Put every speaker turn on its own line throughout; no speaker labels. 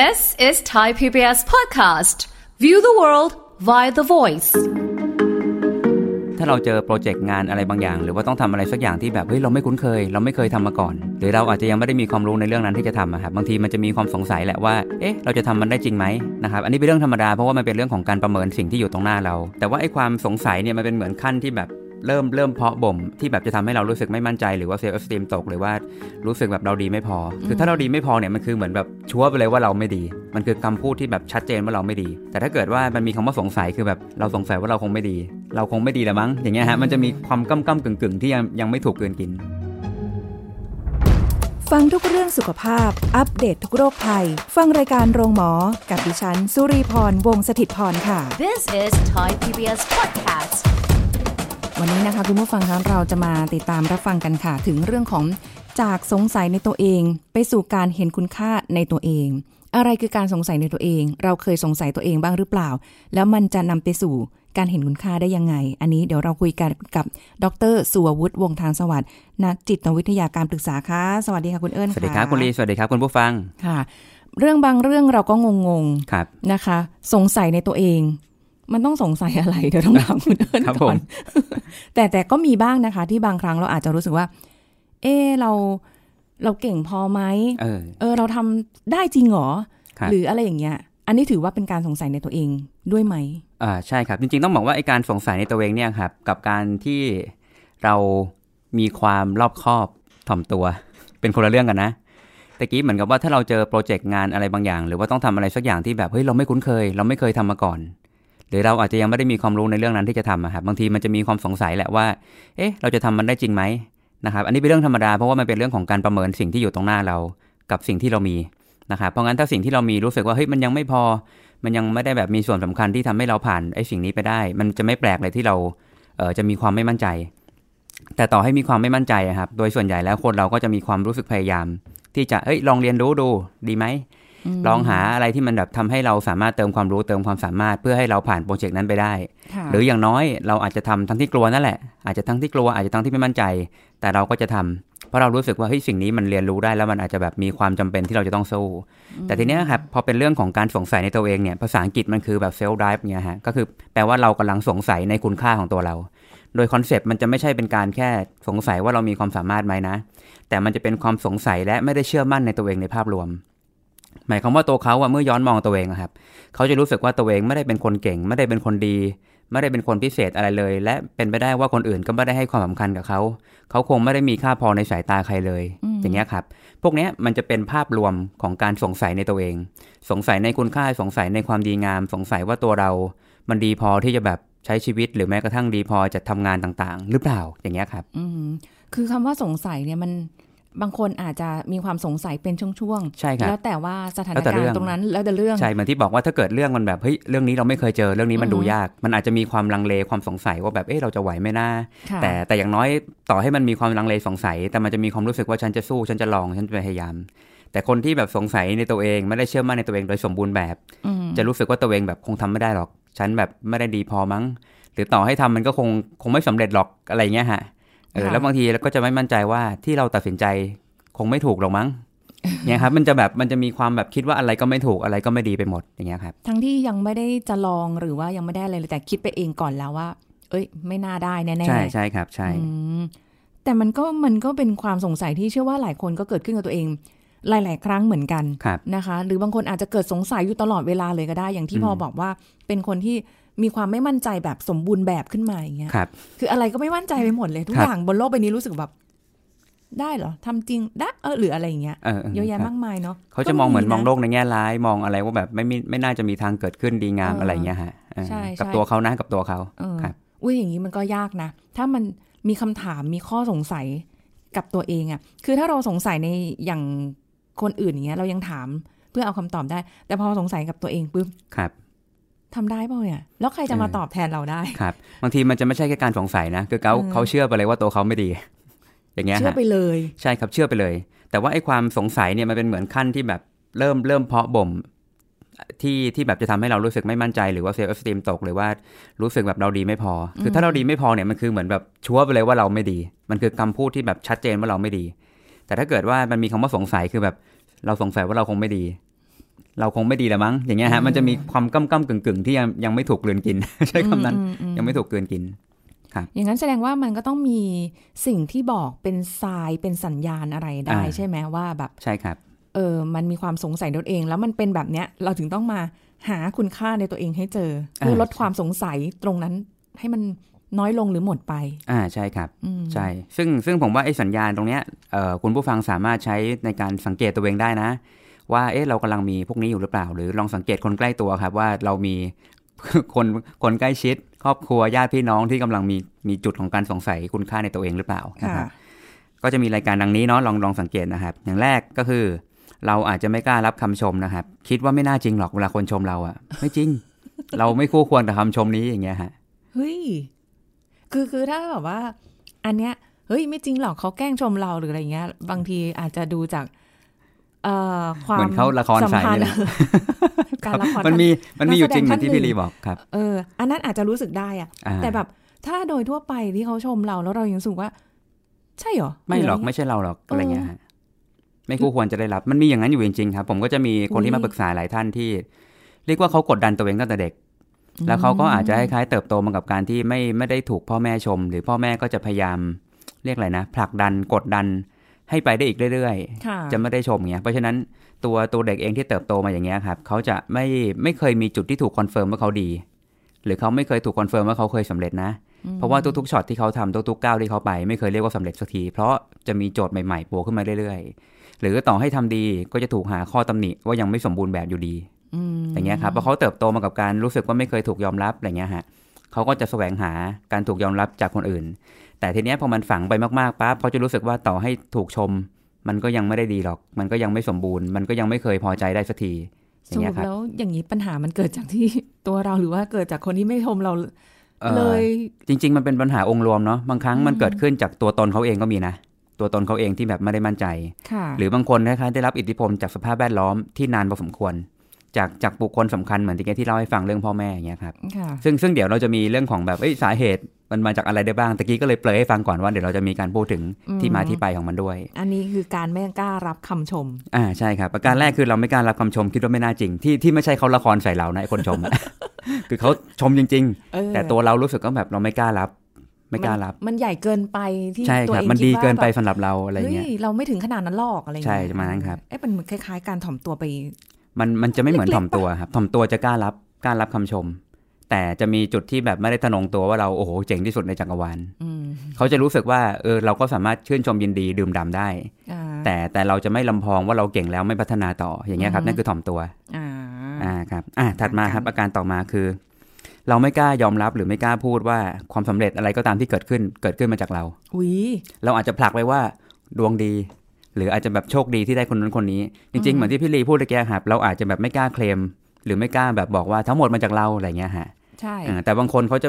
This is Thai PBS podcast. View the world via the voice.
ถ้าเราเจอโปรเจกต์งานอะไรบางอย่าง หรือว่าต้องทำอะไรสักอย่างที่แบบเฮ้ยเราไม่คุ้นเคย เราไม่เคยทำมาก่อน หรือเราอาจจะยังไม่ได้มีความรู้ในเรื่องนั้นที่จะทำอะครับบางทีมันจะมีความสงสัยแหละว่าเอ๊ะเราจะทำมันได้จริงไหมนะครับอันนี้เป็นเรื่องธรรมดาเพราะว่ามันเป็นเรื่องของการประเมินสิ่งที่อยู่ตรงหน้าเรา แต่ว่าไอ้ความสงสัยเนี่ยมันเป็นเหมือนขั้นที่แบบ เริ่มเริ่มเพาะบ่มที่แบบจะทำให้เรารู้สึกไม่มั่นใจหรือว่าเซลล์สตีมตกหรือว่ารู้สึกแบบเราดีไม่พอ คือถ้าเราดีไม่พอเนี่ยมันคือเหมือนแบบชัวร์ไปเลยว่าเราไม่ดี มันคือคำพูดที่แบบชัดเจนว่าเราไม่ดี แต่ถ้าเกิดว่ามันมีคำว่าสงสัยคือแบบเราสงสัยว่าเราคงไม่ดี เราคงไม่ดีแล้วมั้ง อย่างเงี้ยฮะมันจะมีความก้ำก้ำกึ่งกึ่งที่ยังยังไม่ถูกเกินกิน
ฟังทุกเรื่องสุขภาพ อัปเดตททุกโรคภัย ฟังรายการโรงหมอ กับดิฉัน สุรีพร วงศิตพรค่ะ
This is Thai PBS podcast.
วันนี้นะคะคุณผู้ฟังคะเราจะมาติดตามรับฟังกันค่ะ ถึงเรื่องของจากสงสัยในตัวเอง ไปสู่การเห็นคุณค่าในตัวเอง อะไรคือการสงสัยในตัวเอง เราเคยสงสัยตัวเองบ้างหรือเปล่า แล้วมันจะนำไปสู่การเห็นคุณค่าได้ยังไง อันนี้เดี๋ยวเราคุยกันกับดรสุววุฒิวงศ์ทางสวัสดิ์นักจิตวิทยาการปรึกษาค่ะสวัสดีค่ะคุณเอิญ
สวัสดีครับคุณลีสวัสดีครับคุณผู้ฟัง
ค่ะ เรื่องบางเรื่องเราก็งง
ครับ
ๆนะคะ สงสัยในตัวเอง มันต้องสงสัยอะไรเดี๋ยวต้องถามคุณเอิญ
ครับ
ก่อน
ผม
แต่แต่ก็มีบ้างนะคะ ที่บางครั้งเราอาจจะรู้สึกว่า เออเราเราเก่งพอไหม
เออ
เออ เราทำได้จริงเหรอ
ครับ
หรืออะไรอย่างเงี้ย อันนี้ถือว่าเป็นการสงสัยในตัวเองด้วยไหม
อ่าใช่ครับ จริง ๆ ต้องบอกว่าไอการสงสัยในตัวเองเนี่ยครับ กับการที่เรามีความรอบคอบถ่อมตัว เป็นคนละเรื่องกันนะตะกี้เหมือนกับว่าถ้าเราเจอโปรเจกต์งานอะไรบางอย่าง หรือว่าต้องทำอะไรสักอย่างที่แบบเฮ้ยเราไม่คุ้นเคย เราไม่เคยทำมาก่อน หรือเราอาจจะยังไม่ได้มีความรู้ในเรื่องนั้นที่จะทำครับบางทีมันจะมีความสงสัยแหละว่า เอ๊ะ เราจะทำมันได้จริงไหมนะครับอันนี้เป็นเรื่องธรรมดาเพราะว่ามันเป็นเรื่องของการประเมินสิ่งที่อยู่ตรงหน้าเรากับสิ่งที่เรามีนะครับเพราะงั้นถ้าสิ่งที่เรามีรู้สึกว่าเฮ้ยมันยังไม่พอ มันยังไม่ได้แบบมีส่วนสำคัญที่ทำให้เราผ่านไอ้สิ่งนี้ไปได้ มันจะไม่แปลกเลยที่เราเออจะมีความไม่มั่นใจ แต่ต่อให้มีความไม่มั่นใจครับโดยส่วนใหญ่แล้วคนเราก็จะมีความรู้สึกพยายาม ที่จะเอ้ยลองเรียนรู้ดูดีไหม ลองหาอะไรที่มันแบบทำให้เราสามารถเติมความรู้เติมความสามารถเพื่อให้เราผ่านโปรเจกต์นั้นไปได้
ค่ะ
หรืออย่างน้อยเราอาจจะทำทั้งที่กลัวนั่นแหละ อาจจะทั้งที่กลัวอาจจะทั้งที่ไม่มั่นใจ แต่เราก็จะทำเพราะเรารู้สึกว่าเฮ้ยสิ่งนี้มันเรียนรู้ได้แล้วมันอาจจะแบบมีความจำเป็นที่เราจะต้องสู้แต่ทีเนี้ยครับพอเป็นเรื่องของการสงสัยในตัวเองเนี่ยภาษาอังกฤษมันคือแบบ self drive เนี่ยฮะก็คือแปลว่าเรากำลังสงสัยในคุณค่าของตัวเราโดยคอนเซปต์มันจะไม่ใช่เป็นการแค่สงสัยว่าเรามีความสามารถไหมนะ แต่มันจะเป็นความสงสัยและไม่ได้เชื่อมั่นในตัวเองในภาพรวม หมายความว่าตัวเขาอะเมื่อย้อนมองตัวเองอะครับเขาจะรู้สึกว่าตัวเองไม่ได้เป็นคนเก่ง ไม่ได้เป็นคนดี ไม่ได้เป็นคนพิเศษอะไรเลย และเป็นไปได้ว่าคนอื่นก็ไม่ได้ให้ความสำคัญกับเขา เขาคงไม่ได้มีค่าพอในสายตาใครเลย อย่างเงี้ยครับ พวกเนี้ยมันจะเป็นภาพรวมของการสงสัยในตัวเอง สงสัยในคุณค่าสงสัยในความดีงาม สงสัยว่าตัวเรา มันดีพอที่จะแบบใช้ชีวิตหรือแม้กระทั่งดีพอจะทำงานต่างๆ หรือเปล่าอย่างเงี้ยครับ
อืมคือคำว่าสงสัยเนี่ยมัน บางคนอาจจะมีความสงสัยเป็นช่วง
ใช่ครับ
แล้วแต่ว่าสถาน
แล้วแต่
กา
เรื่
ร
อง
ณ์ตรงนั้นแล้วแต่เรื่อง
ใช่เหมือนที่บอกว่าถ้าเกิดเรื่องมันแบบเฮ้ยเรื่องนี้เราไม่เคยเจอเรื่องนี้มันดู
อือฮึ
ยาก มันอาจจะมีความลังเลความสงสัยว่าแบบเอ๊ะเราจะไหวไหมนะ
ค่ะ
แต่แต่อย่างน้อยต่อให้มันมีความลังเลสงสัย แต่มันจะมีความรู้สึกว่าฉันจะสู้ฉันจะลองฉันจะพยายาม แต่คนที่แบบสงสัยในตัวเองไม่ได้เชื่อมั่นในตัวเองโดยสมบูรณ์แบบ
อืม
จะรู้สึกว่าตัวเองแบบคงทำไม่ได้หรอก ฉันแบบไม่ได้ดีพอมั้ง หรือต่อให้ทำมันก็คงคงไม่สำเร็จหรอกอะไรเงี้ยฮะ เออ
ค่ะ
แล้วบางทีเราก็จะไม่มั่นใจว่าที่เราตัดสินใจคงไม่ถูกหรอกมั้งเนี่ยครับมันจะแบบมันจะมีความแบบคิดว่าอะไรก็ไม่ถูกอะไรก็ไม่ดีไปหมดอย่างเงี้ยครับ
ทั้งที่ยังไม่ได้จะลองหรือว่ายังไม่ได้อะไรเลยแต่คิดไปเองก่อนแล้วว่า เอ้ย ไม่น่าได้แน่ๆ
ใช่ใช่ครับ ใช่
อืมแต่มันก็มันก็เป็นความสงสัยที่เชื่อว่าหลายคนก็เกิดขึ้นกับตัวเอง หลาย ๆ ครั้งเหมือนกัน
ครับ
นะคะ หรือบางคนอาจจะเกิดสงสัยอยู่ตลอดเวลาเลยก็ได้ อย่างที่
อืม
พอบอกว่าเป็นคนที่ มีความไม่มั่นใจแบบสมบูรณ์แบบขึ้นมาอย่างเงี้ย
ครับ
คืออะไรก็ไม่มั่นใจไปหมดเลย ทุก
ครับ
อย่างบนโลกใบนี้รู้สึกแบบได้เหรอทำจริงได้เออหรืออะไรอย่างเงี้ย
เออเออ
เยอะแยะ
ครับ
มากมายเนาะ
เขาจะมองเหมือนมองโล
ก
กในแง่ร้ายมองอะไรว่าแบบไม่มีไม่น่าจะมีทางเกิดขึ้นดีงาม
เอออ
อะไรเงี้ยฮะเออ
ใช่
กับ
ใช่
ตัวเขานะกับตัวเขา
เออ
ครับ
อุ้ยอย่างนี้มันก็ยากนะ ถ้ามันมีคำถามมีข้อสงสัยกับตัวเองอะคือถ้าเราสงสัยในอย่างคนอื่นอย่างเงี้ย เรายังถามเพื่อเอาคำตอบได้ แต่พอสงสัยกับตัวเองปุ๊บ
ครับ
ทำได้เปล่าเนี่ยแล้วใครจะมา
เออ
ตอบแทนเราได้
ครับบางทีมันจะไม่ใช่แค่การสงสัยนะคือเขา
เออ
เขาเชื่อไปเลยว่าตัวเขาไม่ดี อย่างเงี้ย
เชื่อ
ฮะ
ไปเลย
ใช่ครับเชื่อไปเลย แต่ว่าไอ้ความสงสัยเนี่ยมันเป็นเหมือนขั้นที่แบบเริ่มเริ่มเพาะบ่มที่ที่แบบจะทำให้เรารู้สึกไม่มั่นใจหรือว่าเซลล์สตีมตกหรือว่ารู้สึกแบบเราดีไม่พอ คือถ้าเราดีไม่พอเนี่ยมันคือเหมือนแบบชัวร์ไปเลยว่าเราไม่ดี มันคือคำพูดที่แบบชัดเจนว่าเราไม่ดี แต่ถ้าเกิดว่ามันมีคำว่าสงสัยคือแบบเราสงสัยว่าเราคงไม่ดี เราคงไม่ดีละมั้ง อย่างเงี้ยฮะมันจะมีความก้ำก้ำกึ่งกึ่งๆที่ยังยังไม่ถูกกลืนกิน ใช้คำนั้น
อืมอืม
ยังไม่ถูกกลืนกิน
อย่างนั้นแสดงว่ามันก็ต้องมีสิ่งที่บอกเป็นทรายเป็นสัญญาณอะไรได้
อ่า
ใช่ไหมว่าแบบ
ใช่ครับ
เออมันมีความสงสัยในตัวเอง แล้วมันเป็นแบบเนี้ยเราถึงต้องมาหาคุณค่าในตัวเองให้เจอเพื่อลดความสงสัยตรงนั้นให้มันน้อยลงหรือหมดไป
อ่าใช่ครับ
อืม
ใช่ ซึ่งซึ่งผมว่าไอ้สัญญาณตรงเนี้ยเอ่อคุณผู้ฟังสามารถใช้ในการสังเกตตัวเองได้นะ ว่าเอ๊ะเรากำลังมีพวกนี้อยู่หรือเปล่า หรือลองสังเกตคนใกล้ตัวครับ ว่าเรามีคนคนใกล้ชิด ครอบครัวญาติพี่น้องที่กำลังมีมีจุดของการสงสัยคุณค่าในตัวเองหรือเปล่านะ
ค่ะ
ครับก็จะมีรายการดังนี้เนาะลองลองสังเกตนะครับ อย่างแรกก็คือ เราอาจจะไม่กล้ารับคำชมนะครับ คิดว่าไม่น่าจริงหรอกเวลาคนชมเราอะไม่จริง เราไม่คู่ควรกับคำชมนี้อย่างเงี้ยฮะ
เฮ้ยคือคือถ้าแบบว่า อันเนี้ยเฮ้ยไม่จริงหรอกเขาแกล้งชมเราหรืออะไรเงี้ย บางทีอาจจะดูจากเอ่อ ความ
เหมือนเขาละคร
สัม
ใส่
พันธ์
เลย
การละคร
มันมีมันมีอยู่จริงเห
นั
มื
ก
อน
แสดง
ที่
ท่าน
พี่
หนึ่
ลี
ง
บอกครับ
เออ อันนั้นอาจจะรู้สึกได้อะ
อ่า
แต่แบบถ้าโดยทั่วไปที่เขาชมเราแล้วเรายังรู้สึกว่า ใช่เหรอ
ไม่หรอกะไม่ใช่เราหรอก
เอออ
อะไรเงี้ยฮะไม่คู่ควรจะได้รับ มันมีอย่างนั้นอยู่จริงๆครับ ผมก็จะมีคน
อุ๊
ที่
ย
มาปรึกษาหลายท่านที่ เรียกว่าเขากดดันตัวเองตั้งแต่เด็ก แล้วเขาก็อาจจะคล้ายๆเติบโตมากับการที่ไม่ไม่ได้ถูกพ่อแม่ชม หรือพ่อแม่ก็จะพยายามเรียกอะไรนะผลักดันกดดัน ให้ไปได้อีกเรื่อยๆ
ค่ะ
จะไม่ได้ชมอย่างเงี้ย เพราะฉะนั้นตัวตัวเด็กเองที่เติบโตมาอย่างเงี้ยครับเขาจะไม่ไม่เคยมีจุดที่ถูก confirm ว่าเขาดี หรือเขาไม่เคยถูก confirm ว่าเขาเคยสำเร็จนะ เพราะว่าทุกๆช็อตที่เขาทำทุกๆก้าวที่เขาไป ไม่เคยเรียกว่าสำเร็จสักที เพราะจะมีโจทย์ใหม่ๆโผล่ขึ้นมาเรื่อยๆ หรือต่อให้ทำดีก็จะถูกหาข้อตำหนิว่ายังไม่สมบูรณ์แบบอยู่ดี
อืม
อย่างเงี้ยครับเพราะเขาเติบโตมากับการรู้สึกว่าไม่เคยถูกยอมรับอะไรเงี้ยฮะเขาก็จะแสวงหาการถูกยอมรับจากคนอื่น แต่ทีเนี้ยพอมันฝังไปมากๆปั๊บเขาจะรู้สึกว่าต่อให้ถูกชม มันก็ยังไม่ได้ดีหรอก มันก็ยังไม่สมบูรณ์ มันก็ยังไม่เคยพอใจได้สักทีอ
ส
ย่าง
รุ
เงี้ย
ป
ครับ
แล้วอย่างนี้ปัญหามันเกิดจากที่ตัวเราหรือว่าเกิดจากคนที่ไม่ชมเรา
เอ่อ
เลย
จริง ๆ มันเป็นปัญหาองค์รวมเนาะบางครั้งมันเกิดขึ้นจากตัวตนเขาเองก็มีนะตัวตนเขาเองที่แบบไม่ได้มั่นใจ
ค่ะ
หรือบางคนนะคะได้รับอิทธิพลจากสภาพแวดล้อมที่นานพอสมควร จากจากบุคคลสำคัญเหมือนที่แกที่เล่าให้ฟังเรื่องพ่อแม่อย่างเงี้ยครับ
ค่ะ
ซึ่งซึ่งเดี๋ยวเราจะมีเรื่องของแบบเอ้ยสาเหตุมันมาจากอะไรได้บ้างตะกี้ก็เลยเปลยให้ฟังก่อนว่าเดี๋ยวเราจะมีการพูดถึง
อืม
ที่มาที่ไปของมันด้วย
อันนี้คือการไม่กล้ารับคำชม
อ่าใช่ครับประการแรกคือเราไม่กล้ารับคำชมคิดว่าไม่น่าจริง ที่ที่ไม่ใช่เขาละครใส่เรานะไอ้คนชมอะคือเขาชมจริง
เออ
ๆแต่ตัวเรารู้สึกก็แบบเราไม่กล้ารับไม่กล้ารับ
มันใหญ่เกินไปที่
ใช่
ตัว
ครับ
เอง
มัน
คิ
ดี
ว่า
เกินไป
แบบ
สำหรับเราอะไร
เฮ้ย
เงี้ย
เราไม่ถึงขนาดนั้นหรอกอะไรเงี้ย
ใช่ประมาณนั้นครับ
เอ๊ะเป็นคล้ายๆ การถ่อมตัวไป
มันมันจะไม่เหมือน
เล็กๆ
ถ่อมตัวครับถ่อมตัวจะกล้ารับกล้ารับคำชม แต่จะมีจุดที่แบบไม่ได้ทะนงตัวว่าเราโอ้โหเจ๋งที่สุดในจักรวาล
อืม
เขาจะรู้สึกว่าเออเราก็สามารถชื่นชมยินดีดื่มด่ำได้
อ่า
แต่แต่เราจะไม่ลำพองว่าเราเก่งแล้วไม่พัฒนาต่ออย่างเงี้ยครับ
อือฮึ
นั่นคือถ่อมตัว
อ่า
อ่าครับอ่าถัดมาครับอาการต่อมาคือ เราไม่กล้ายอมรับหรือไม่กล้าพูดว่าความสำเร็จอะไรก็ตามที่เกิดขึ้นเกิดขึ้นมาจากเรา
อุ้ย
เราอาจจะผลักไปว่าดวงดี หรืออาจจะแบบโชคดีที่ได้คนนั้นคนนี้ จริงๆ เหมือนที่พี่ลีพูดตะแกครับเราอาจจะแบบไม่กล้าเคลม หรือไม่กล้าแบบบอกว่าทั้งหมดมาจากเราอะไรเงี้ยฮะ
ใช่
อ่าแต่บางคนเขาจะ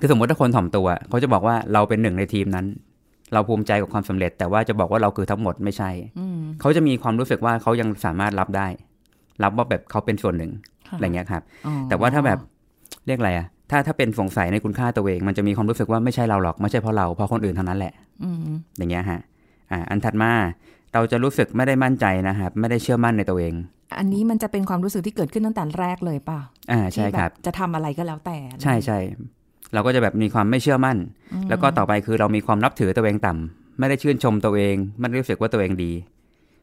คือสมมติถ้าคนถ่อมตัวเขาจะบอกว่าเราเป็นหนึ่งในทีมนั้น เราภูมิใจกับความสำเร็จ แต่ว่าจะบอกว่าเราคือทั้งหมดไม่ใช่
อืม
เขาจะมีความรู้สึกว่าเขายังสามารถรับได้ รับว่าแบบเขาเป็นส่วนหนึ่ง
ค่ะ
อะไรเงี้ยครับ
อ๋อ
แต่ว่าถ้าแบบเรียกอะไรอะถ้าถ้าเป็นสงสัยในคุณค่าตัวเอง มันจะมีความรู้สึกว่าไม่ใช่เราหรอกไม่ใช่เพราะเราเพราะคนอื่นเท่านั้นแหละ
อืม
อย่างเงี้ยฮะ อ่าอันถัดมาเราจะรู้สึกไม่ได้มั่นใจนะครับไม่ได้เชื่อมั่นในตัวเอง
อันนี้มันจะเป็นความรู้สึกที่เกิดขึ้นตั้งแต่แรกเลยป่ะ
อ่าใช่
ที่แค
รับ
จะทำอะไรก็แล้วแต่
ใช่ใช่เราก็จะแบบมีความไม่เชื่อมั่น แล้วก็ต่อไปคือเรามีความนับถือตัวเองต่ำไม่ได้ชื่นชมตัวเองไม่ได้รู้สึกว่าตัวเองดี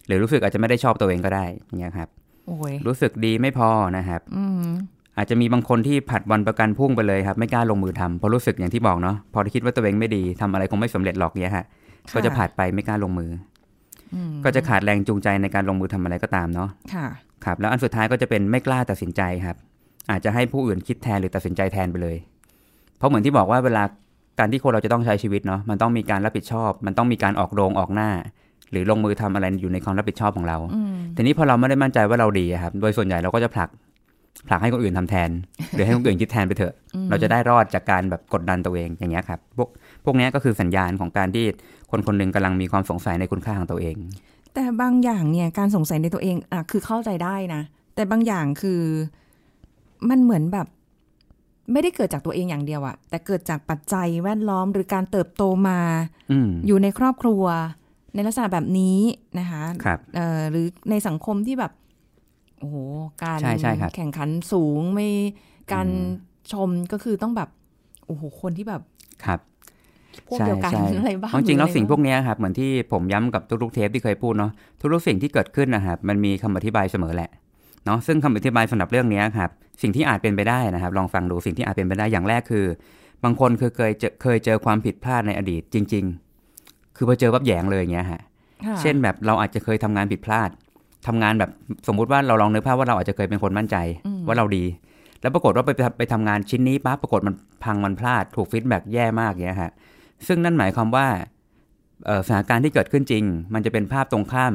หรือรู้สึกอาจจะไม่ได้ชอบตัวเองก็ได้อย่างเงี้ยครับ
โอ้ย
รู้สึกดีไม่พอนะครับ
อืม
อาจจะมีบางคนที่ผัดวันประกันพรุ่งไปเลยครับ ไม่กล้าลงมือทำเพราะรู้สึกอย่างที่บอกเนาะพอคิดว่าตัวเองไม่ดีทำอะไรคงไม่สำเร็จหรอกเนี้ยฮะ ก็จะผัดไปไม่กล้าลงมือ
อืม
อก็จะขาดแรงจูงใจในการลงมือทำอะไรก็ตามเนาะ
ค่ะ
ครับ แล้วอันสุดท้ายก็จะเป็นไม่กล้าตัดสินใจครับ อาจจะให้ผู้อื่นคิดแทนหรือตัดสินใจแทนไปเลย เพราะเหมือนที่บอกว่าเวลาการที่คนเราจะต้องใช้ชีวิตเนาะมันต้องมีการรับผิดชอบ มันต้องมีการออกโรงออกหน้า หรือลงมือทำอะไรอยู่ในความรับผิดชอบของเรา
อืม
ทีนี้พอเราไม่ได้มั่นใจว่าเราดีอะครับ โดยส่วนใหญ่เราก็จะผลัก ผลักให้คนอื่นทำแทน หรือให้คนอื่นคิดแทนไปเถอะ เราจะได้รอดจากการแบบกดดันตัวเองอย่างเงี้ยครับ พวกพวกเนี้ยก็คือสัญญาณของการที่คนคนหนึ่งกำลังมีความสงสัยในคุณค่าของตัวเอง
แต่บางอย่างเนี่ยการสงสัยในตัวเองอะคือเข้าใจได้นะ แต่บางอย่างคือมันเหมือนแบบไม่ได้เกิดจากตัวเองอย่างเดียวอะแต่เกิดจากปัจจัยแวดล้อมหรือการเติบโตมา
อืม
อยู่ในครอบครัว ในลักษณะแบบนี้นะคะ
ครับ
เอ่อหรือในสังคมที่แบบ โอ้โหการ
ใช่ใช่ครับ
แข่งขันสูงไม่การ
อืม
ชมก็คือต้องแบบโอ้โหคนที่แบบ
ครับ
พวก
ใช่
เดียวกัน
ใช่
อะไรบ้าง
จริงๆแล้ว
หออะไสิ่
งพวก
บ้า
เนี้ยครับเหมือนที่ผมย้ำกับทุกๆเทปที่เคยพูดเนาะทุกๆสิ่งที่เกิดขึ้นนะครับมันมีคำอธิบายเสมอแหละเนาะซึ่งคำอธิบายสำหรับเรื่องเนี้ยครับสิ่งที่อาจเป็นไปได้นะครับ ลองฟังดูสิ่งที่อาจเป็นไปได้อย่างแรกคือ บางคนคือเคยเจอเคยเจอความผิดพลาดในอดีตจริง ๆ คือพอเจอปั๊บแหยงเลยอย่างเงี้ยฮะ
ค่ะ
เช่นแบบเราอาจจะเคยทำงานผิดพลาด ทำงานแบบสมมุติว่าเราลองนึกภาพว่าเราอาจจะเคยเป็นคนมั่นใจว่าเราดี แล้วปรากฏว่าไปไปไปทำงานชิ้นนี้ปั๊บปรากฏมันพังมันพลาดถูก feedback แย่มากเงี้ยฮะซึ่งนั่นหมายความว่าเอ่อสถานการณ์ที่เกิดขึ้นจริง มันจะเป็นภาพตรงข้าม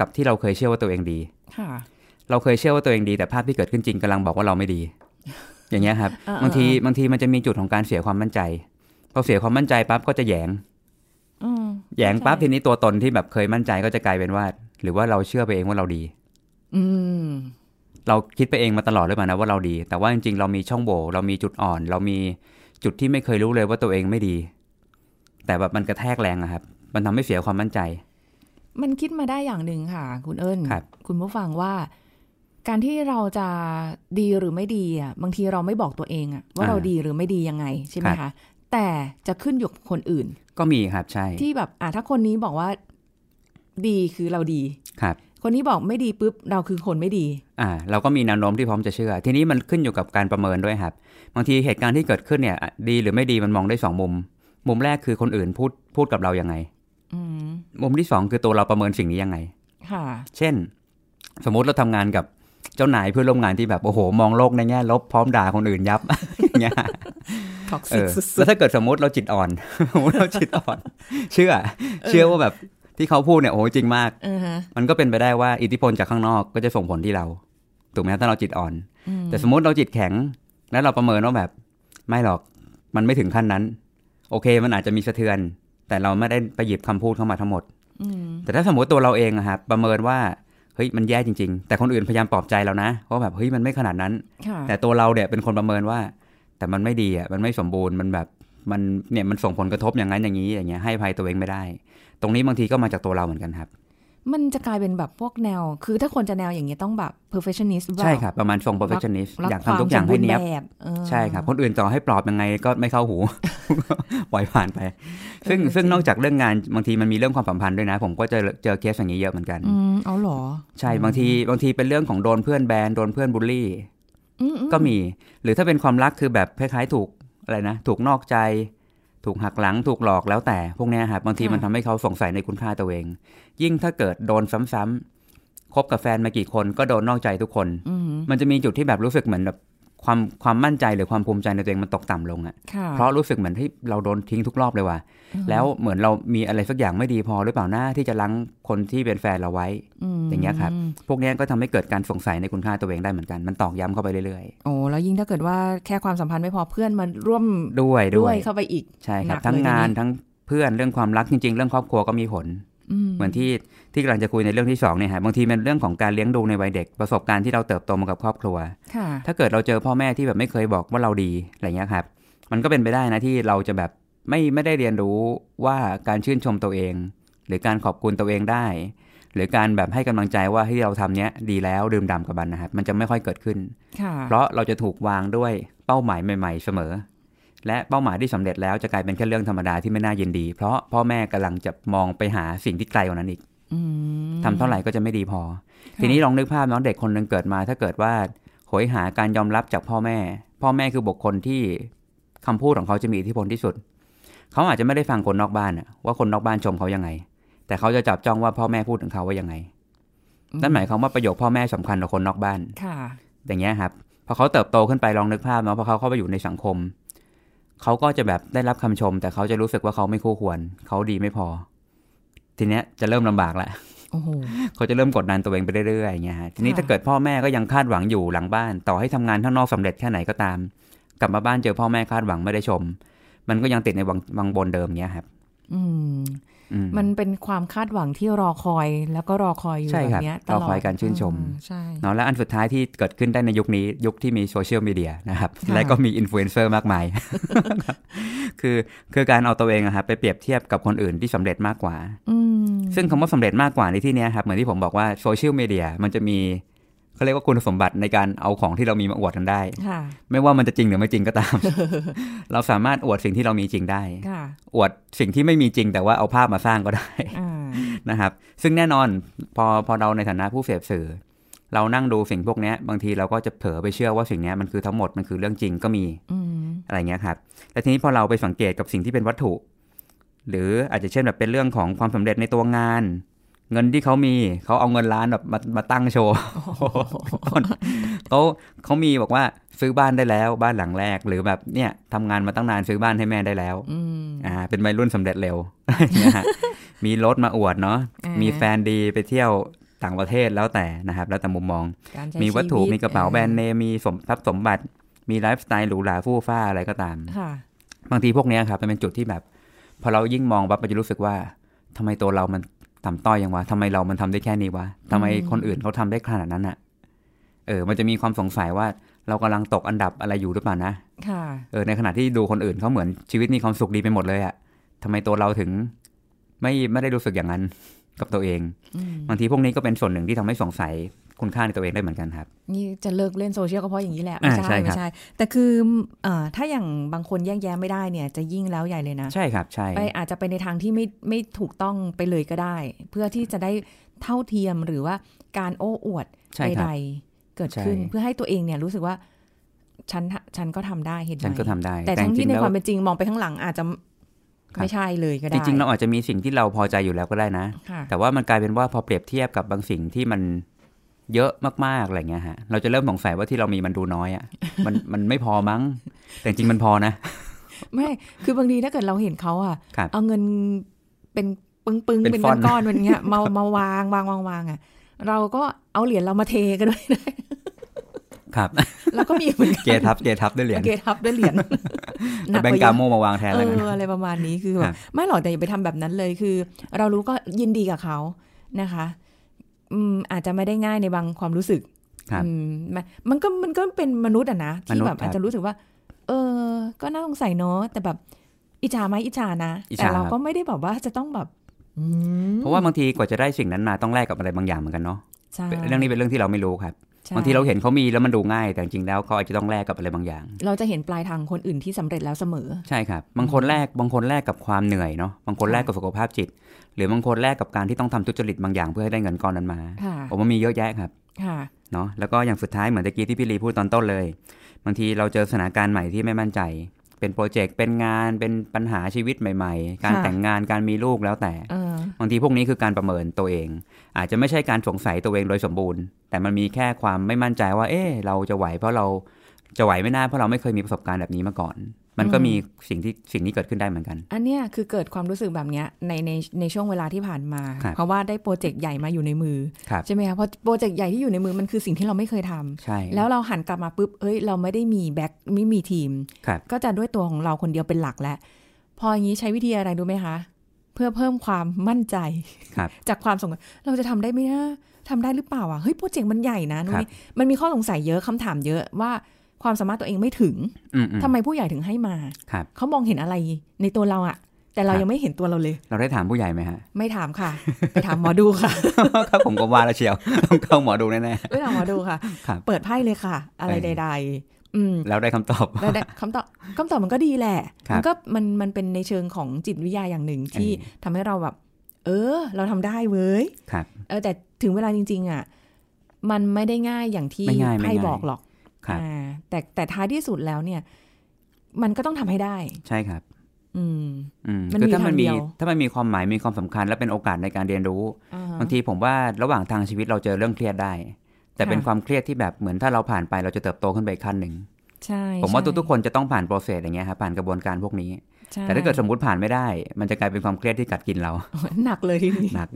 กับที่เราเคยเชื่อว่าตัวเองดี
ค่ะ
เราเคยเชื่อว่าตัวเองดี แต่ภาพที่เกิดขึ้นจริงกำลังบอกว่าเราไม่ดี อย่างเงี้ยครับ
เออเออ
บางทีบางทีมันจะมีจุดของการเสียความมั่นใจพอเสียความมั่นใจปั๊บก็จะแหยง
อืม
แหยงปั๊บ
ใช่
ทีนี้ตัวตนที่แบบเคยมั่นใจก็จะกลายเป็นว่า หรือว่าเราเชื่อไปเองว่าเราดี
อืม
เราคิดไปเองมาตลอดเลยป่ะนะว่าเราดี แต่ว่าจริงๆ เรามีช่องโหว่เรามีจุดอ่อน เรามีจุดที่ไม่เคยรู้เลยว่าตัวเองไม่ดี แต่แบบมันกระแทกแรงอะครับ มันทำให้เสียความมั่นใจ
มันคิดมาได้อย่างหนึ่งค่ะ คุณเอิญ
ครับ
คุณผู้ฟังว่า การที่เราจะดีหรือไม่ดีอะบางทีเราไม่บอกตัวเองอะว่าเราดีหรือไม่ดียังไงใช่ไหมคะแต่จะขึ้นอยู่กับคนอื่น
ก็มีครับใช่
ที่แบบอะถ้าคนนี้บอกว่า ดีคือเราดี
ครับ
คนนี้บอกไม่ดีปุ๊บเราคือคนไม่ดี
อ่า เราก็มีแนวโน้มที่พร้อมจะเชื่อ ทีนี้มันขึ้นอยู่กับการประเมินด้วยครับ บางทีเหตุการณ์ที่เกิดขึ้นเนี่ยอะดีหรือไม่ดีมันมองได้สองมุม มุมแรกคือคนอื่นพูดพูดกับเรายังไง
อืม
มุมที่สองคือตัวเราประเมินสิ่งนี้ยังไง
ค่ะ
เช่น สมมุติเราทำงานกับเจ้านายเพื่อนร่วมงานที่แบบโอ้โห มองโลกในแง่ลบพร้อมด่าคนอื่นยับอย่างเงี้ย
ท็อก
เอ
ซิก
อ
สุ
แล้ว
ด
ถ้าเกิดสมมติเราจิตอ่อนสมมติเราจิตอ่อน เชื่อ เชื่อว่าแบบ ที่เขาพูดเนี่ยโอ้โหจริงมาก
ๆอือฮะ
มันก็เป็นไปได้ว่าอิทธิพลจากข้างนอกก็จะส่งผลที่เรา ถูกไหมครับถ้าเราจิตอ่อน
อืม
แต่สมมติเราจิตแข็ง แล้วเราประเมินว่าแบบ ไม่หรอกมันไม่ถึงขั้นนั้น โอเค มันอาจจะมีสะเทือน แต่เราไม่ได้ไปหยิบคำพูดเข้ามาทั้งหมด
อืม
แต่ถ้าสมมติตัวเราเองอะครับประเมินว่าเฮ้ยมันแย่จริง ๆ แต่คนอื่นพยายามปลอบใจเรานะว่าแบบเฮ้ยมันไม่ขนาดนั้น
ค่ะ
แต่ตัวเราเนี่ยเป็นคนประเมินว่า แต่มันไม่ดีอะมันไม่สมบูรณ์มันแบบมันเนี่ยมันส่งผลกระทบอย่างนั้นอย่างนี้อย่างเงี้ยให้อภัยตัวเองไม่ได้ ตรงนี้บางทีก็มาจากตัวเราเหมือนกันครับ
มันจะกลายเป็นแบบพวกแนว คือถ้าคนจะแนวอย่างเงี้ยต้องแบบ perfectionist หอเปล่า
ใช่ครับ ประมาณทรง perfectionist
รั
อยากทำทุกอย่างให้เนี้ยบ
ควมสมบูรณ์แบบเออ
ใช่ครับ คนอื่นต่อให้ปลอบยังไงก็ไม่เข้าหู ปล่อยผ่านไป ซึ่ง
เออ
ซึ่ง
จริง
นอกจากเรื่องงานบางทีมันมีเรื่องความสัมพันธ์ด้วยนะ ผมก็เจอเจอเคสอย่างนี้เยอะเหมือนกัน
อืมเอาเหรอ
ใช่บางทีบางทีเป็นเรื่องของโดนเพื่อนแบนโดนเพื่อนบูลลี่
อืมอืม
ก็มี หรือถ้าเป็นความรักคือแบบคล้ายๆถูกอะไรนะ ถูกนอกใจ ถูกหักหลังถูกหลอกแล้วแต่พวกเนี้ยครับบางทีมันทำให้เขาสงสัยในคุณค่าตัวเอง ยิ่งถ้าเกิดโดนซ้ำๆคบกับแฟนมากี่คนก็โดนนอกใจทุกคน
อืม
มันจะมีจุดที่แบบรู้สึกเหมือนแบบ ความความมั่นใจหรือความภูมิใจในตัวเองมันตกต่ำลงอะ
ค่ะ
เพราะรู้สึกเหมือนที่เราโดนทิ้งทุกรอบเลยว่ะ แล้วเหมือนเรามีอะไรสักอย่างไม่ดีพอหรือเปล่าหน้าที่จะล้างคนที่เป็นแฟนเราไว้
ม
อย่างเงี้ยครับ พวกเนี้ยก็ทำให้เกิดการสงสัยในคุณค่าตัวเองได้เหมือนกัน มันตอกย้ำเข้าไปเรื่อย
โอ้แล้วยิ่งถ้าเกิดว่าแค่ความสัมพันธ์ไม่พอเพื่อนมาร่วม
ๆด้วยด้
ด้
ว
วยยเข้าไปอีก
ใช่ครับ
หนัก
ทั้ง
เลย
งาน
ทีนี้
ทั้งเพื่อนเรื่องความรักจริง ๆ เรื่องครอบครัวก็มีผล
อืม
เหมือนที่ ที่กำลังจะคุยในเรื่องที่สองเนี่ยฮะบางทีเป็นเรื่องของการเลี้ยงดูในวัยเด็กประสบการณ์ที่เราเติบโตมากับครอบครัว
ค่ะ
ถ้าเกิดเราเจอพ่อแม่ที่แบบไม่เคยบอกว่าเราดีอะไรเงี้ยครับ มันก็เป็นไปได้นะที่เราจะแบบไม่ไม่ได้เรียนรู้ว่าการชื่นชมตัวเอง หรือการขอบคุณตัวเองได้ หรือการแบบให้กำลังใจว่าที่เราทำเนี้ยดีแล้วดื่มด่ำกับมันนะครับมันจะไม่ค่อยเกิดขึ้น
ค่ะ
เพราะเราจะถูกวางด้วยเป้าหมายใหม่ ๆ เสมอ และเป้าหมายที่สำเร็จแล้วจะกลายเป็นแค่เรื่องธรรมดาที่ไม่น่ายินดี เพราะพ่อแม่กำลังจะมองไปหาสิ่งที่ไกลกว่านั้นอีก
อืม
ทำเท่าไหร่ก็จะไม่ดีพอ
ค่ะ
ทีนี้ลองนึกภาพน้องเด็กคนหนึ่งเกิดมา ถ้าเกิดว่าโหยหาการยอมรับจากพ่อแม่ พ่อแม่คือบุคคลที่คำพูดของเขาจะมีอิทธิพลที่สุด เขาอาจจะไม่ได้ฟังคนนอกบ้านอะว่าคนนอกบ้านชมเขายังไง แต่เขาจะจับจ้องว่าพ่อแม่พูดถึงเขาว่ายังไง นั่นหมายความว่าประโยคพ่อแม่สำคัญกว่าคนนอกบ้าน
ค่ะ
อย่างเงี้ยครับพอเขาเติบโตขึ้นไปลองนึกภาพเนาะพอเขาเข้าไปอยู่ในสังคม เขาก็จะแบบได้รับคำชม แต่เขาจะรู้สึกว่าเขาไม่คู่ควร เขาดีไม่พอ ทีเนี้ยจะเริ่มลำบากละ
โอ้โห
เขาจะเริ่มกดดันตัวเองไปเรื่อยๆอย่างเงี้ยฮะทีนี้
ค่ะ
ถ้าเกิดพ่อแม่ก็ยังคาดหวังอยู่หลังบ้าน ต่อให้ทำงานข้างนอกสำเร็จแค่ไหนก็ตาม กลับมาบ้านเจอพ่อแม่คาดหวังไม่ได้ชม มันก็ยังติดในวังวังวนเดิมเงี้ยครับ
อืม
อื ม
มันเป็นความคาดหวังที่รอคอยแล้วก็รอคอยอยู่
ใช่
แบ
ครับ
บเนี้ยต
รอ
ลอด
คอยการชื่นชม
อืใช่
เนาะและอันสุดท้ายที่เกิดขึ้นได้ในยุคนี้ยุคที่มีโซเชียลมีเดียนะครับ
ค่ะ
และก็มีอินฟลูเอนเซอร์มากมาย คือคือการเอาตัวเองอะครับไปเปรียบเทียบกับคนอื่นที่สำเร็จมากกว่า
อืม
ซึ่งคำว่าสำเร็จมากกว่าในที่เนี้ยครับเหมือนที่ผมบอกว่าโซเชียลมีเดียมันจะมี เขาเรียกว่าคุณสมบัติในการเอาของที่เรามีมาอวดกันได้
ค่ะ
ไม่ว่ามันจะจริงหรือไม่จริงก็ตาม เราสามารถอวดสิ่งที่เรามีจริงได้
ค่ะ
อวดสิ่งที่ไม่มีจริง แต่ว่าเอาภาพมาสร้างก็ได้
อ่า
นะครับ ซึ่งแน่นอนพอพอเราในฐานะผู้เสพสื่อ เรานั่งดูสิ่งพวกเนี้ยบางทีเราก็จะเผลอไปเชื่อว่าสิ่งเนี้ยมันคือทั้งหมดมันคือเรื่องจริงก็มี
อืม
อะไรเงี้ยครับ แต่ทีนี้พอเราไปสังเกตกับสิ่งที่เป็นวัตถุ หรืออาจจะเช่นแบบเป็นเรื่องของความสำเร็จในตัวงาน เงินที่เขามีเขาเอาเงินล้านแบบมามาตั้งโชว์เขาเขามีบอกว่าซื้อบ้านได้แล้วบ้านหลังแรก หรือแบบเนี่ยทำงานมาตั้งนานซื้อบ้านให้แม่ได้แล้ว
อืม
อ่าเป็นวัยรุ่นสำเร็จเร็วเนี่ยฮะมีรถมาอวดเนาะ
อ่ามี
มีแฟนดีไปเที่ยวต่างประเทศแล้วแต่นะครับ แล้วแต่มุมมอง
การใช้
มีวัตถุ
ชีต
มีกระเป๋าแบรนด์เนมมีสมทรัพย์สมบัติ มีไลฟ์สไตล์หรูหราฟู่ฟ้าอะไรก็ตาม
ค่ะ
บางทีพวกเนี้ยครับมันเป็นจุดที่แบบ พอเรายิ่งมองปั๊บมันจะรู้สึกว่าทำไมตัวเรามัน ต่ำต้อยยังวะทำไมเรามันทำได้แค่นี้วะทำไมคนอื่นเขาทำได้ขนาดนั้นอะเออ มันจะมีความสงสัยว่าเรากำลังตกอันดับอะไรอยู่หรือเปล่านะ
ค่ะ
เออ ในขณะที่ดูคนอื่นเขาเหมือนชีวิตมีความสุขดีไปหมดเลยอะทำไมตัวเราถึง ไม่ไม่ได้รู้สึกอย่างนั้นกับตัวเอง
อืม
บางทีพวกนี้ก็เป็นส่วนหนึ่งที่ทำให้สงสัย คุณค่าในตัวเองได้เหมือนกันครับ
นี่จะเลิกเล่นโซเชียลก็เพราะอย่างนี้แหละ
อ่า
ไม่
ใช่
ใช่
ครับ
ไม่ใช่ แต่คือเอ่อถ้าอย่างบางคนแยกแยะไม่ได้เนี่ยจะยิ่งแล้วใหญ่เลยนะ
ใช่ครับ ใช่
ไปอาจจะไปในทางที่ไม่ไม่ถูกต้องไปเลยก็ได้ เพื่อที่จะได้เท่าเทียมหรือว่าการโอ้อวด
ใช่ครับ
ใดๆเกิดขึ้น
ใช่
เพื่อให้ตัวเองเนี่ยรู้สึกว่าฉันฉันก็ทำได้เห็นไหม
ฉันก็ทำได้
แต่ทั้ง
จ
ที่
ริ
ใน
ๆแล้ว
ความเป็นจริงมองไปข้างหลังอาจจะ
ครับ
ไม่ใช่เลยก็ได้
จริงๆ เราอาจจะมีสิ่งที่เราพอใจอยู่แล้วก็ได้นะ
ค่ะ
แต่ว่ามันกลายเป็นว่าพอเปรียบเทียบกับบางสิ่งที่มัน เยอะมากๆอะไรเงี้ยฮะเราจะเริ่มสงสัยว่าที่เรามีมันดูน้อยอะ่ะมันมันไม่พอมั้ง แต่จริงๆมันพอนะ
ไม่คือบางทีถ้าเกิดเราเห็นเขาอะ
ครับ
เอาเงินเป็นปึ้งปึ้ง
เป็น
เป็น
ฟอนต์
ก้อนๆเป็นเงี้ยมามาวางวางวางวางอะ เราก็เอาเหรียญเรามาเทกันด้วย
ครับ
แล้วก็มีเหมือนกัน
เกทับเกทับด้วยเหรียญ
เกทับด้วยเหรียญ
แต่แบงก์กาโมมาวางแทน
เอ
แล้วกัน
ออะไรประมาณนี้คือแบ
ครับบ
ไม่หรอกแต่อย่าไปทำแบบนั้นเลยคือ เรารู้ก็ยินดีกับเขานะคะ อืมอาจจะไม่ได้ง่ายในบางความรู้สึก
ครับ
อืมมันมันก็มันก็เป็นมนุษย์อะนะ
ม
ที่
นุษย์
แบบอาจ
ครั
จะ
บ
รู้สึกว่า เออ ก็น่าสงสัยเนาะแต่แบบอิจฉาไหมอิจฉานะ
อิจฉา
แต่เรา
ครับ
ก็ไม่ได้แบบว่าจะต้องแบบอืม
เพราะว่าบางทีกว่าจะได้สิ่งนั้นมาต้องแลกกับอะไรบางอย่างเหมือนกันเนาะ
ใช่
เรื่องนี้เป็นเรื่องที่เราไม่รู้ครับ
ใช่
บางทีเราเห็นเขามีแล้วมันดูง่าย แต่จริงๆแล้วเขาอาจจะต้องแลกกับอะไรบางอย่าง
เราจะเห็นปลายทางคนอื่นที่สำเร็จแล้วเสมอ
ใช่ครับบางคนแลกบางคนแลกกับความเหนื่อยเนาะบางคนแลกกับสุขภาพจิต หรือบางคนแลกกับการที่ต้องทำทุจริตบางอย่างเพื่อให้ได้เงินก้อนนั้นมา
ค่ะ
ผมว่ามีเยอะแยะครับ
ค่ะ
เนาะแล้วก็อย่างสุดท้ายเหมือนตะกี้ที่พี่ลีพูดตอนต้นเลย บางทีเราเจอสถานการณ์ใหม่ที่ไม่มั่นใจ เป็นโปรเจกต์เป็นงานเป็นปัญหาชีวิตใหม่ ๆ การ
ค่ะ
แต่งงานการมีลูกแล้วแต่
เออ
บางทีพวกนี้คือการประเมินตัวเอง อาจจะไม่ใช่การสงสัยตัวเองโดยสมบูรณ์ แต่มันมีแค่ความไม่มั่นใจว่า เอ๊ะเราจะไหวเพราะเราจะไหวไม่น่าเพราะเราไม่เคยมีประสบการณ์แบบนี้มาก่อน มันก็มีสิ่งที่สิ่งนี้เกิดขึ้นได้เหมือนกัน
อันเนี้ยคือเกิดความรู้สึกแบบเนี้ยในในในช่วงเวลาที่ผ่านมา
ครับ
เพราะว่าได้โปรเจกต์ใหญ่มาอยู่ในมือ
ครับ
ใช่ไหมคะเพราะโปรเจกต์ใหญ่ที่อยู่ในมือมันคือสิ่งที่เราไม่เคยทำ
ใช่
แล้วเราหันกลับมาปุ๊บเอ้ย เราไม่ได้มีแบ็คไม่มีทีม
ครับ
ก็จะด้วยตัวของเราคนเดียวเป็นหลักแล้วพออย่างนี้ใช้วิธีอะไรรู้ไหมคะเพื่อเพิ่มความมั่นใจ
ครับ
จากความสงสัยเราจะทำได้ไหมนะทำได้หรือเปล่าอะเฮ้ยโปรเจกต์มันใหญ่นะนู่น
ครับ
นี่มันมีข้อสงสัยเยอะคำถามเยอะว่า ความสามารถตัวเองไม่ถึง
อืมอืม
ทำไมผู้ใหญ่ถึงให้มา
ครับ
เขามองเห็นอะไรในตัวเราอะแต่เรา
ครับ
ยังไม่เห็นตัวเราเลย
เราได้ถามผู้ใหญ่ไหมฮะ
ไม่ถามค่ะ ไปถามหมอดูค่ะ
ครับผมก็ว่าแล้วเชียว ต้องเข้าหมอดูแน่
ไปถามหมอดูค่ะ
ครับ
เปิดไพ่เลยค่ะ อะไร
เออ
ใดๆอืม
ๆแล้วได้คำตอบ
แล้วได้คำตอบคำตอบมันก็ดีแหละ
ครับ
มันก็มันมันเป็นในเชิงของจิตวิทยาอย่างหนึ่งที่
เออ
ทำให้เราแบบ เออ เราทำได้เว้ย
ครับ
เออแต่ถึงเวลาจริง ๆ อะ มันไม่ได้ง่ายอย่างที่
ไม่ง่ายไม่
ไพ่
ง่าย
บอกหรอก
ครับ
อ่า แต่แต่ท้ายที่สุดแล้วเนี่ย มันก็ต้องทำให้ได้
ใช่ครับ
อืม
อืม
มัน
คือ
มี
ถ้ามัน
ทางเดี
มี
ยว
ถ้ามันมีความหมายมีความสำคัญ และเป็นโอกาสในการเรียนรู้
อ่าฮะ
บางทีผมว่าระหว่างทางชีวิตเราเจอเรื่องเครียดได้ แต่เป็น
ค่ะ
ความเครียดที่แบบเหมือนถ้าเราผ่านไปเราจะเติบโตขึ้นไปอีกขั้นหนึ่ง
ใช่
ผมว่า
ใช่
ทุกๆคนจะต้องผ่านโปรเซสอย่างเงี้ยครับผ่านกระบวนการพวกนี้
ใช่
แต่ถ้าเกิดสมมติผ่านไม่ได้ มันจะกลายเป็นความเครียดที่กัดกินเรา
หนักเลยทีนี้
หนัก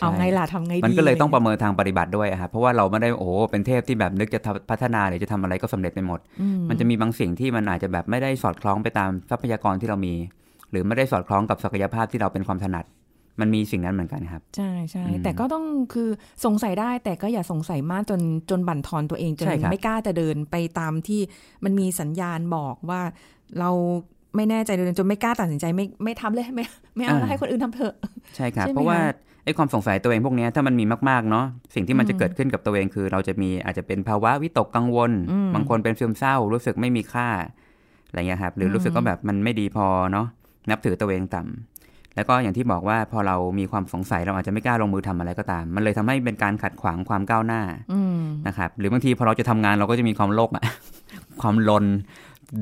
เอาไง
ใช่
ล่ะทำไงดี
มันก็เลยต้องปะระเมินทางปฏิบัติด้วยอะครับเพราะว่าเราไม่ได้โอ้โหเป็นเทพที่แบบนึกจะทำพัฒนาหรือจะทำอะไรก็สำเร็จไปหมด
อื
มันจะมีบางสิ่งที่มันอาจจะแบบไม่ได้สอดคล้องไปตามทรัพยากรที่เรามี หรือไม่ได้สอดคล้องกับศักยภาพที่เราเป็นความถนัดมันมีสิ่งนั้นเหมือนกันครับ
ใช่ใช่
อืม
แต่ก็ต้องคือสงสัยได้แต่ก็อย่าสงสัยมากจนจนบั่นทอนตัวเองจน
ใช่ครับ
ไม่กล้าจะเดินไปตามที่มันมีสัญญาณบอกว่าเรา ไม่แน่ใจเดินจนไม่กล้าตัดสินใจไม่ไม่ทำเลยไม่ไม่เอาแล้วให้คนอื่นทำเถอะ
ใช่ครับ
ใช่ไหม
เพราะว่า
คะ
ไอ้อ้ความสงสัยตัวเองพวกเนี้ยถ้ามันมีมากๆเนาะสิ่งที่มันจะเกิดขึ้นกับตัวเองคือ เราจะมีอาจจะเป็นภาวะวิตกกังวล
อืม
บางคนเป็นซึมเศร้า รู้สึกไม่มีค่าอะไรเงี้ยครับ หรือรู้สึกว่าแบบมันไม่ดีพอเนาะนับถือตัวเองต่ำแล้วก็อย่างที่บอกว่าพอเรามีความสงสัยเราอาจจะไม่กล้าลงมือทำอะไรก็ตาม มันเลยทำให้เป็นการขัดขวางความก้าวหน้า
อืม
นะครับหรือบางทีพอเราจะทำงานเราก็จะมีความลนอะความลน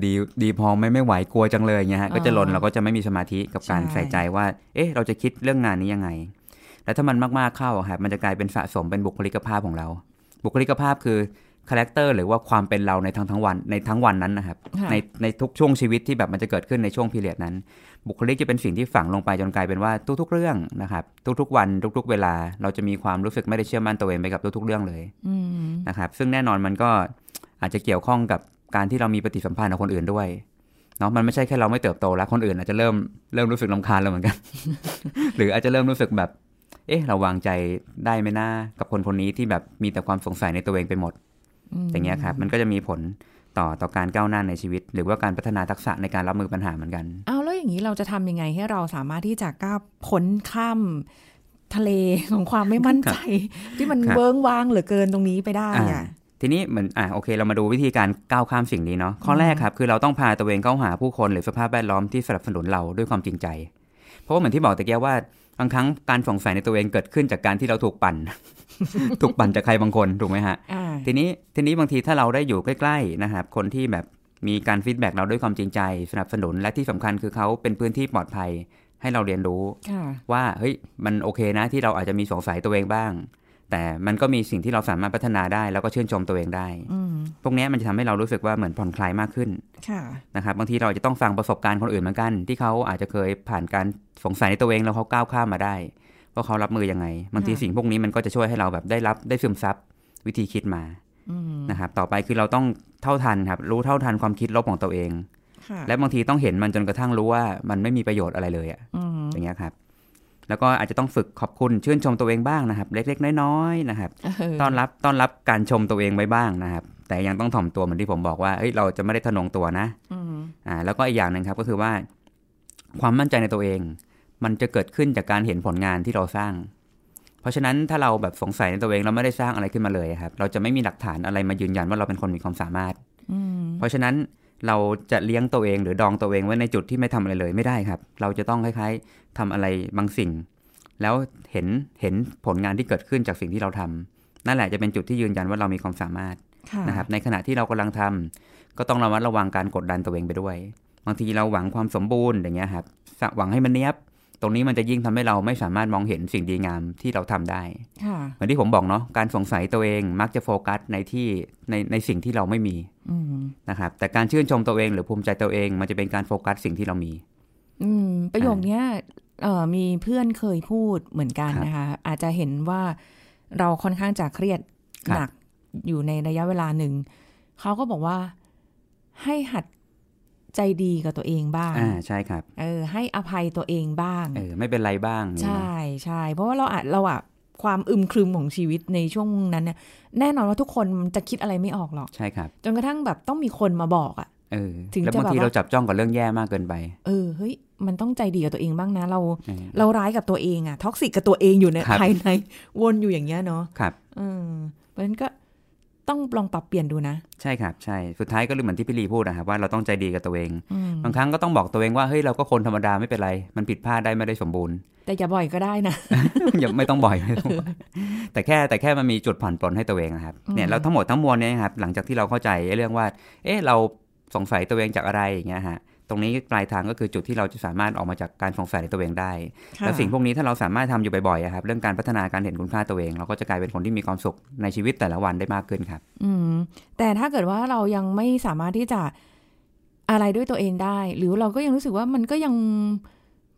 ดีดีพอไหมไม่ไหวกลัวจังเลยเงี้ยฮะ
อ่า
ก็จะลนเราก็จะไม่มีสมาธิกับการ
ใช่
ใส่ใจว่า เอ๊ะ เราจะคิดเรื่องงานนี้ยังไง แล้วถ้ามันมากๆเข้าอะครับมันจะกลายเป็นสะสมเป็นบุคลิกภาพของเรา บุคลิกภาพคือ character หรือว่าความเป็นเราในทั้งทั้งวันในทั้งวันนั้นนะครับ
ค่ะ
ในในทุกช่วงชีวิตที่แบบมันจะเกิดขึ้นในช่วง period นั้น บุคลิกจะเป็นสิ่งที่ฝังลงไปจนกลายเป็นว่าทุกๆเรื่องนะครับ ทุกๆ วันทุก ๆ เวลา เราจะมีความรู้สึกไม่ได้เชื่อมั่นตัวเองไปกับทุกๆ เรื่องเลย
อืม
นะครับ ซึ่งแน่นอนมันก็อาจจะเกี่ยวข้องกับ การที่เรามีปฏิสัมพันธ์กับคนอื่นด้วยเนาะมันไม่ใช่แค่เราไม่เติบโตแล้วคนอื่นอาจจะเริ่มเริ่มรู้สึกลำคาญเราเหมือนกัน หรืออาจจะเริ่มรู้สึกแบบ เอ๊ะ เราวางใจได้ไหมนะกับคนคนนี้ที่แบบมีแต่ความสงสัยในตัวเองไปหมด อย่างเงี้ยครับ มันก็จะมีผลต่อต่อการก้าวหน้าในชีวิต หรือว่าการพัฒนาทักษะในการรับมือปัญหาเหมือนกัน
เอาแล้วอย่างนี้เราจะทำยังไงให้เราสามารถที่จะก้าวพ้นข้ามทะเลของความไม่มั่นใจ ที่มัน
ครับ
เวิ้งว้างเหลือเกินตรงนี้ไปได้
อ่า
อะ
ทีนี้เหมือนอะโอเคเรามาดูวิธีการก้าวข้ามสิ่งนี้เนาะข้อแรกครับ คือเราต้องพาตัวเองเข้าหาผู้คนหรือสภาพแวดล้อมที่สนับสนุนเราด้วยความจริงใจ เพราะว่าเหมือนที่บอกตะเกียว่าบางครั้งการสงสัยในตัวเองเกิดขึ้นจากการที่เราถูกปั่น ถูกปั่นจากใครบางคนถูกไหมฮะ
อ่า
ทีนี้ทีนี้บางทีถ้าเราได้อยู่ใกล้ๆนะครับคนที่แบบมีการฟีดแบ็กเราด้วยความจริงใจ สนับสนุนและที่สำคัญคือเขาเป็นพื้นที่ปลอดภัยให้เราเรียนรู้
ค่ะ
ว่าเฮ้ยมันโอเคนะที่เราอาจจะมีสงสัยตัวเองบ้าง แต่มันก็มีสิ่งที่เราสามารถพัฒนาได้ แล้วก็ชื่นชมตัวเองได้
อืม
พวกเนี้ยมันจะทำให้เรารู้สึกว่าเหมือนผ่อนคลายมากขึ้น
ค่ะ
นะครับบางทีเราจะต้องฟังประสบการณ์คนอื่นเหมือนกัน ที่เขาอาจจะเคยผ่านการสงสัยในตัวเองแล้วเขาก้าวข้ามมาได้ว่าเขารับมือยังไงบางที
ค่ะ
สิ่งพวกนี้มันก็จะช่วยให้เราแบบได้รับได้ซึมซับวิธีคิดมา
อืม
นะครับต่อไปคือเราต้องเท่าทันครับ รู้เท่าทันความคิดลบของตัวเอง
ค่ะ
และบางทีต้องเห็นมันจนกระทั่งรู้ว่ามันไม่มีประโยชน์อะไรเลยอะ
อืม
อย่างเงี้ยครับ แล้วก็อาจจะต้องฝึกขอบคุณชื่นชมตัวเองบ้างนะครับ เล็กๆ น้อยๆนะครับ
เออ
ต้อนรับต้อนรับการชมตัวเองไว้บ้างนะครับ แต่ยังต้องถ่อมตัวเหมือนที่ผมบอกว่าเฮ้ยเราจะไม่ได้ทะนงตัวนะ
อืม
อ่าแล้วก็อีกอย่างหนึ่งครับก็คือว่า ความมั่นใจในตัวเอง มันจะเกิดขึ้นจากการเห็นผลงานที่เราสร้าง เพราะฉะนั้นถ้าเราแบบสงสัยในตัวเองเราไม่ได้สร้างอะไรขึ้นมาเลยครับ เราจะไม่มีหลักฐานอะไรมายืนยันว่าเราเป็นคนมีความสามารถ
อืม
เพราะฉะนั้น เราจะเลี้ยงตัวเองหรือดองตัวเองไว้ในจุดที่ไม่ทำอะไรเลยไม่ได้ครับ เราจะต้องคล้ายๆทำอะไรบางสิ่ง แล้วเห็นเห็นผลงานที่เกิดขึ้นจากสิ่งที่เราทำนั่นแหละจะเป็นจุดที่ยืนยันว่าเรามีความสามารถ
ค่ะ
นะครับ ในขณะที่เรากำลังทำก็ต้องระมัดระวังการกดดันตัวเองไปด้วย บางทีเราหวังความสมบูรณ์อย่างเงี้ยครับหวังให้มันเนี้ยบ ตรงนี้มันจะยิ่งทำให้เราไม่สามารถมองเห็นสิ่งดีงามที่เราทำได้
ค่ะ
เหมือนที่ผมบอกเนาะการสงสัยตัวเองมักจะโฟกัสในที่ในในสิ่งที่เราไม่มี
อืม
นะครับ แต่การชื่นชมตัวเอง หรือภูมิใจตัวเอง มันจะเป็นการโฟกัสสิ่งที่เรามี
อืม ประโยคเนี้ยเอ่อมีเพื่อนเคยพูดเหมือนกัน
ครับ
นะคะ อาจจะเห็นว่าเราค่อนข้างจะเครียด
ครับ
หนักอยู่ในระยะเวลาหนึ่งเขาก็บอกว่าให้หัด ใจดีกับตัวเองบ้าง
อ่าใช่ครับ
เออให้อภัยตัวเองบ้าง
เออไม่เป็นไรบ้างอย่าง
ใช่
เงี้ยเนอะ
ใช่เพราะว่าเราอะเราอะความอึมครึมของชีวิตในช่วงนั้นเนี่ยแน่นอนว่าทุกคนจะคิดอะไรไม่ออกหรอก
ใช่ครับ
จนกระทั่งแบบต้องมีคนมาบอกอะ
เออ
ถึง
แล้ว
จะ
บางที
แบบว่า
เราจับจ้องกับเรื่องแย่มากเกินไป
เออเฮ้ยมันต้องใจดีกับตัวเองบ้างนะ เรา
เออ
เราร้ายกับตัวเองอะ toxic กับตัวเองอยู่ใน
ครับ
ภายในวนอยู่อย่างเงี้ยเนาะ
ครับ
เออเพราะฉะนั้นก็ ต้องลองปรับเปลี่ยนดูนะ
ใช่ครับ ใช่ สุดท้ายก็เหมือนที่พี่ลีพูดนะครับว่าเราต้องใจดีกับตัวเอง
อืม
บางครั้งก็ต้องบอกตัวเองว่าเฮ้ยเราก็คนธรรมดาไม่เป็นไร มันผิดพลาดได้ไม่ได้สมบูรณ์
แต่อย่าบ่อยก็ได้นะ
อย่าไม่ต้องบ่อยไม่ต้องบ่อยแต่แค่แต่แค่มันมีจุดผ่อนปลนให้ตัวเองนะครับเนี่ยแล้วทั้งหมดทั้งมวลเนี่ยครับหลังจากที่เราเข้าใจเรื่องว่า เอ๊ะเราสงสัยตัวเองจากอะไรอย่างเงี้ยฮะ ตรงนี้ปลายทางก็คือจุดที่เราจะสามารถออกมาจากการสงสัยในตัวเองได้
ค่ะ
แล้วสิ่งพวกนี้ถ้าเราสามารถทำอยู่บ่อยๆอะครับ เรื่องการพัฒนาการเห็นคุณค่าตัวเอง เราก็จะกลายเป็นคนที่มีความสุขในชีวิตแต่ละวันได้มากขึ้นครับ
อืม แต่ถ้าเกิดว่าเรายังไม่สามารถที่จะอะไรด้วยตัวเองได้ หรือเราก็ยังรู้สึกว่ามันก็ยัง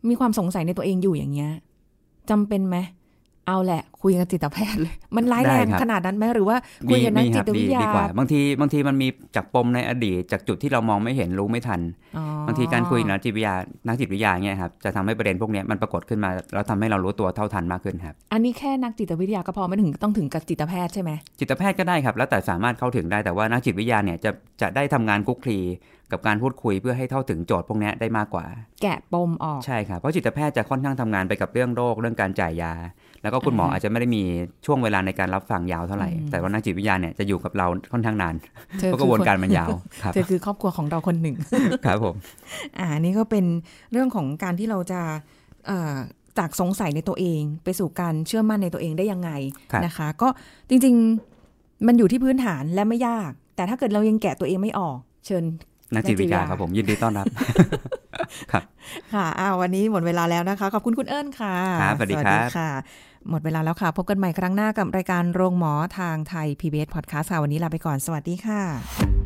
มีความสงสัยในตัวเองอยู่อย่างเงี้ยจำเป็นไหม เอาแหละคุยกับจิตแพทย์เลย มันร้ายแรง
ได้ครับ
ขนาดนั้นไหมหรือว่าคุยกับนัก
มี
จิ
ครับ
ต
ดี
วิทยา
ดีกว่า บางทีบางทีมันมีจากปมในอดีต จากจุดที่เรามองไม่เห็นรู้ไม่ทัน
อ๋อบา
งทีการคุยกับนักจิตวิทยานักจิตวิทยาเนี่ยครับจะทำให้ประเด็นพวกเนี้ยมันปรากฏขึ้นมาแล้วทำให้เรารู้ตัวเท่าทันมากขึ้นครับ
อันนี้แค่นักจิตวิทยาก็พอไม่ถึงต้องถึงกับจิตแพทย์ใช่ไหม
จิตแพทย์ก็ได้ครับ แล้วแต่สามารถเข้าถึงได้แต่ว่านักจิตวิทยาเนี่ยจะจะได้ทำงานคลุกคลีกับการพูดคุยเพื่อให้เท่าถึงโจทย์พวกนี้ได้มากกว่า
แกะปมออก
ใช่ครับเพราะจิตแพทย์จะค่อนข้างทำงานไปกับเรื่องโรคเรื่องการจ่ายยา แล้วก็คุณหมออาจจะไม่ได้มีช่วงเวลาในการรับฟังยาวเท่าไหร่ แต่ว่านักจิตวิทยาเนี่ยจะอยู่กับเราค่อนข้างนาน
เธอ
เพราะก
คือ
ระบวน
คน
การมันยาวครับ
เธอคือครอบครัวของเราคนหนึ่ง
ครับผม
อ่านี่ก็เป็นเรื่องของการที่เราจะเอ่อจากสงสัยในตัวเอง ไปสู่การเชื่อมั่นในตัวเองได้ยังไง
ครับ
นะคะ ก็จริงๆมันอยู่ที่พื้นฐานและไม่ยาก แต่ถ้าเกิดเรายังแกะตัวเองไม่ออก เชิญ
นักจิตวิทยา
นักจิตวิทยา
ครับผมยินดีต้อนรับครับ
ค่ะอ้าววันนี้หมดเวลาแล้วนะคะ ขอบคุณคุณเอิญค่ะ
ครับสวัสดีครับ
ค่ะ หมดเวลาแล้วค่ะ พบกันใหม่ครั้งหน้ากับรายการโรงหมอทางไทย PBS Podcast ค่ะวันนี้ลาไปก่อนสวัสดีค่ะ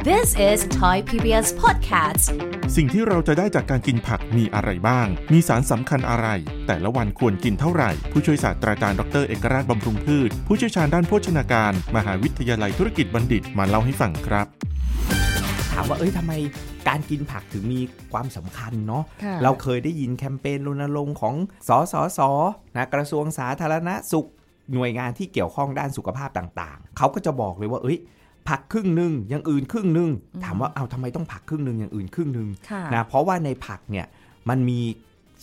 This is Thai PBS Podcast
สิ่งที่เราจะได้จากการกินผักมีอะไรบ้าง มีสารสำคัญอะไร แต่ละวันควรกินเท่าไหร่ ผู้ช่วยศาสตราจารย์ดรเอกราชบำรุงพืช ผู้เชี่ยวชาญด้านโภชนาการ มหาวิทยาลัยธุรกิจบัณฑิตมาเล่าให้ฟังครับ
ถามว่าเอ้ยทำไมการกินผักถึงมีความสำคัญเนาะ
ค่ะ
เราเคยได้ยินแคมเปญรณรงค์ของสสสนะกระทรวงสาธารณสุข หน่วยงานที่เกี่ยวข้องด้านสุขภาพต่างๆ เขาก็จะบอกเลยว่าเอ้ยผักครึ่งหนึ่งอย่างอื่นครึ่งหนึ่งถามว่าเอาทำไมต้องผักครึ่งหนึ่งอย่างอื่นครึ่งหนึ่ง
ค่ะ
นะเพราะว่าในผักเนี่ยมันมี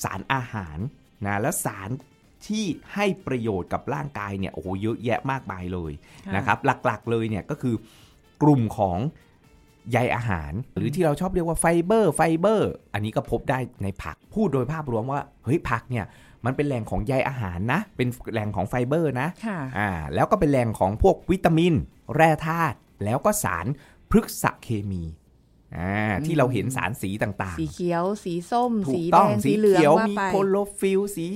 สารอาหารนะแล้วสารที่ให้ประโยชน์กับร่างกายเนี่ยโอ้โหเยอะแยะมากมายเลย
ค่ะ
นะครับหลักๆเลยเนี่ยก็คือกลุ่มของ ใยอาหาร หรือที่เราชอบเรียกว่าไฟเบอร์ไฟเบอร์ อันนี้ก็พบได้ในผักพูดโดยภาพรวมว่าเฮ้ยผักเนี่ยมันเป็นแหล่งของใยอาหารนะ เป็นแหล่งของไฟเบอร์นะ
ค่ะ
อ่าแล้วก็เป็นแหล่งของพวกวิตามิน แร่ธาตุแล้วก็สารพฤกษเคมีอ่าที่เราเห็นสารสีต่างๆ
สีเขียว สีส้ม
ถูกต้องสีแด
ง
สี
สีเหลือง
เขียว
ว่า
มี
ไป
คลอโรฟิลล์สี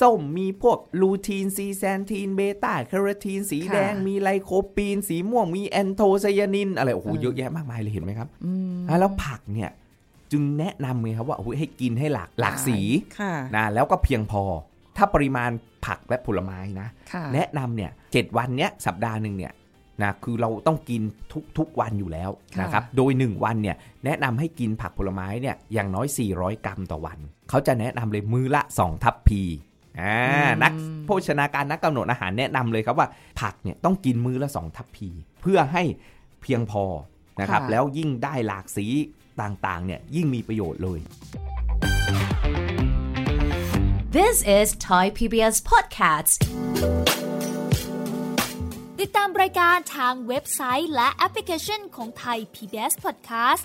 ส้มมีพวกลูทีนซีแซนทีนเบต้าแคโรทีนสี
ค่ะ
แดง มีไลโคปีน สีม่วงมีแอนโทไซยานิน อะไรโอ้โห
เออ
เยอะแยะมากมายเลยเห็นไหมครับ
อืม
อะแล้วผักเนี่ยจึงแนะนำไงครับว่าโอ้โหให้กินให้หลากหลากสี
ค่ะ
นะแล้วก็เพียงพอ ถ้าปริมาณผักและผลไม้นะ
ค่ะ
แนะนำเนี่ยเจ็ดวันเนี้ยสัปดาห์หนึ่งเนี่ยนะคือเราต้องกินทุกทุกวันอยู่แล้ว
ค่ะ
นะครับโดย 1 วันเนี่ยแนะนำให้กินผักผลไม้เนี่ยอย่างน้อย 400 กรัมต่อวัน เขาจะแนะนำเลยมือละ 2 ทัพพี อ่านักโภชนาการนักกำหนดอาหารแนะนำเลยครับว่าผักเนี่ยต้องกินมือละ 2 ทัพพี เพื่อให้เพียงพอนะครับ
ค่ะ
แล้วยิ่งได้หลากสีต่างๆเนี่ยยิ่งมีประโยชน์เลย
This is Thai PBS Podcast
ติดตามรายการทางเว็บไซต์และแอปพลิเคชันของไทย PBS Podcast